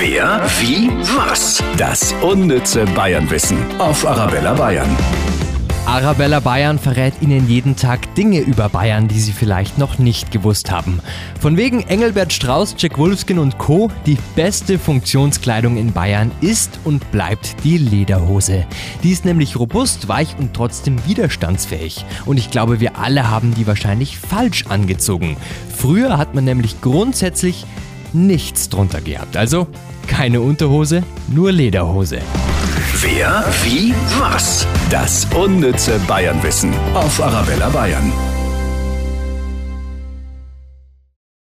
Wer, wie, was? Das unnütze Bayernwissen auf Arabella Bayern. Arabella Bayern verrät Ihnen jeden Tag Dinge über Bayern, die Sie vielleicht noch nicht gewusst haben. Von wegen Engelbert Strauß, Jack Wolfskin und Co. Die beste Funktionskleidung in Bayern ist und bleibt die Lederhose. Die ist nämlich robust, weich und trotzdem widerstandsfähig. Und ich glaube, wir alle haben die wahrscheinlich falsch angezogen. Früher hat man nämlich grundsätzlich nichts drunter gehabt. Also keine Unterhose, nur Lederhose. Wer, wie, was? Das unnütze Bayernwissen auf Arabella Bayern.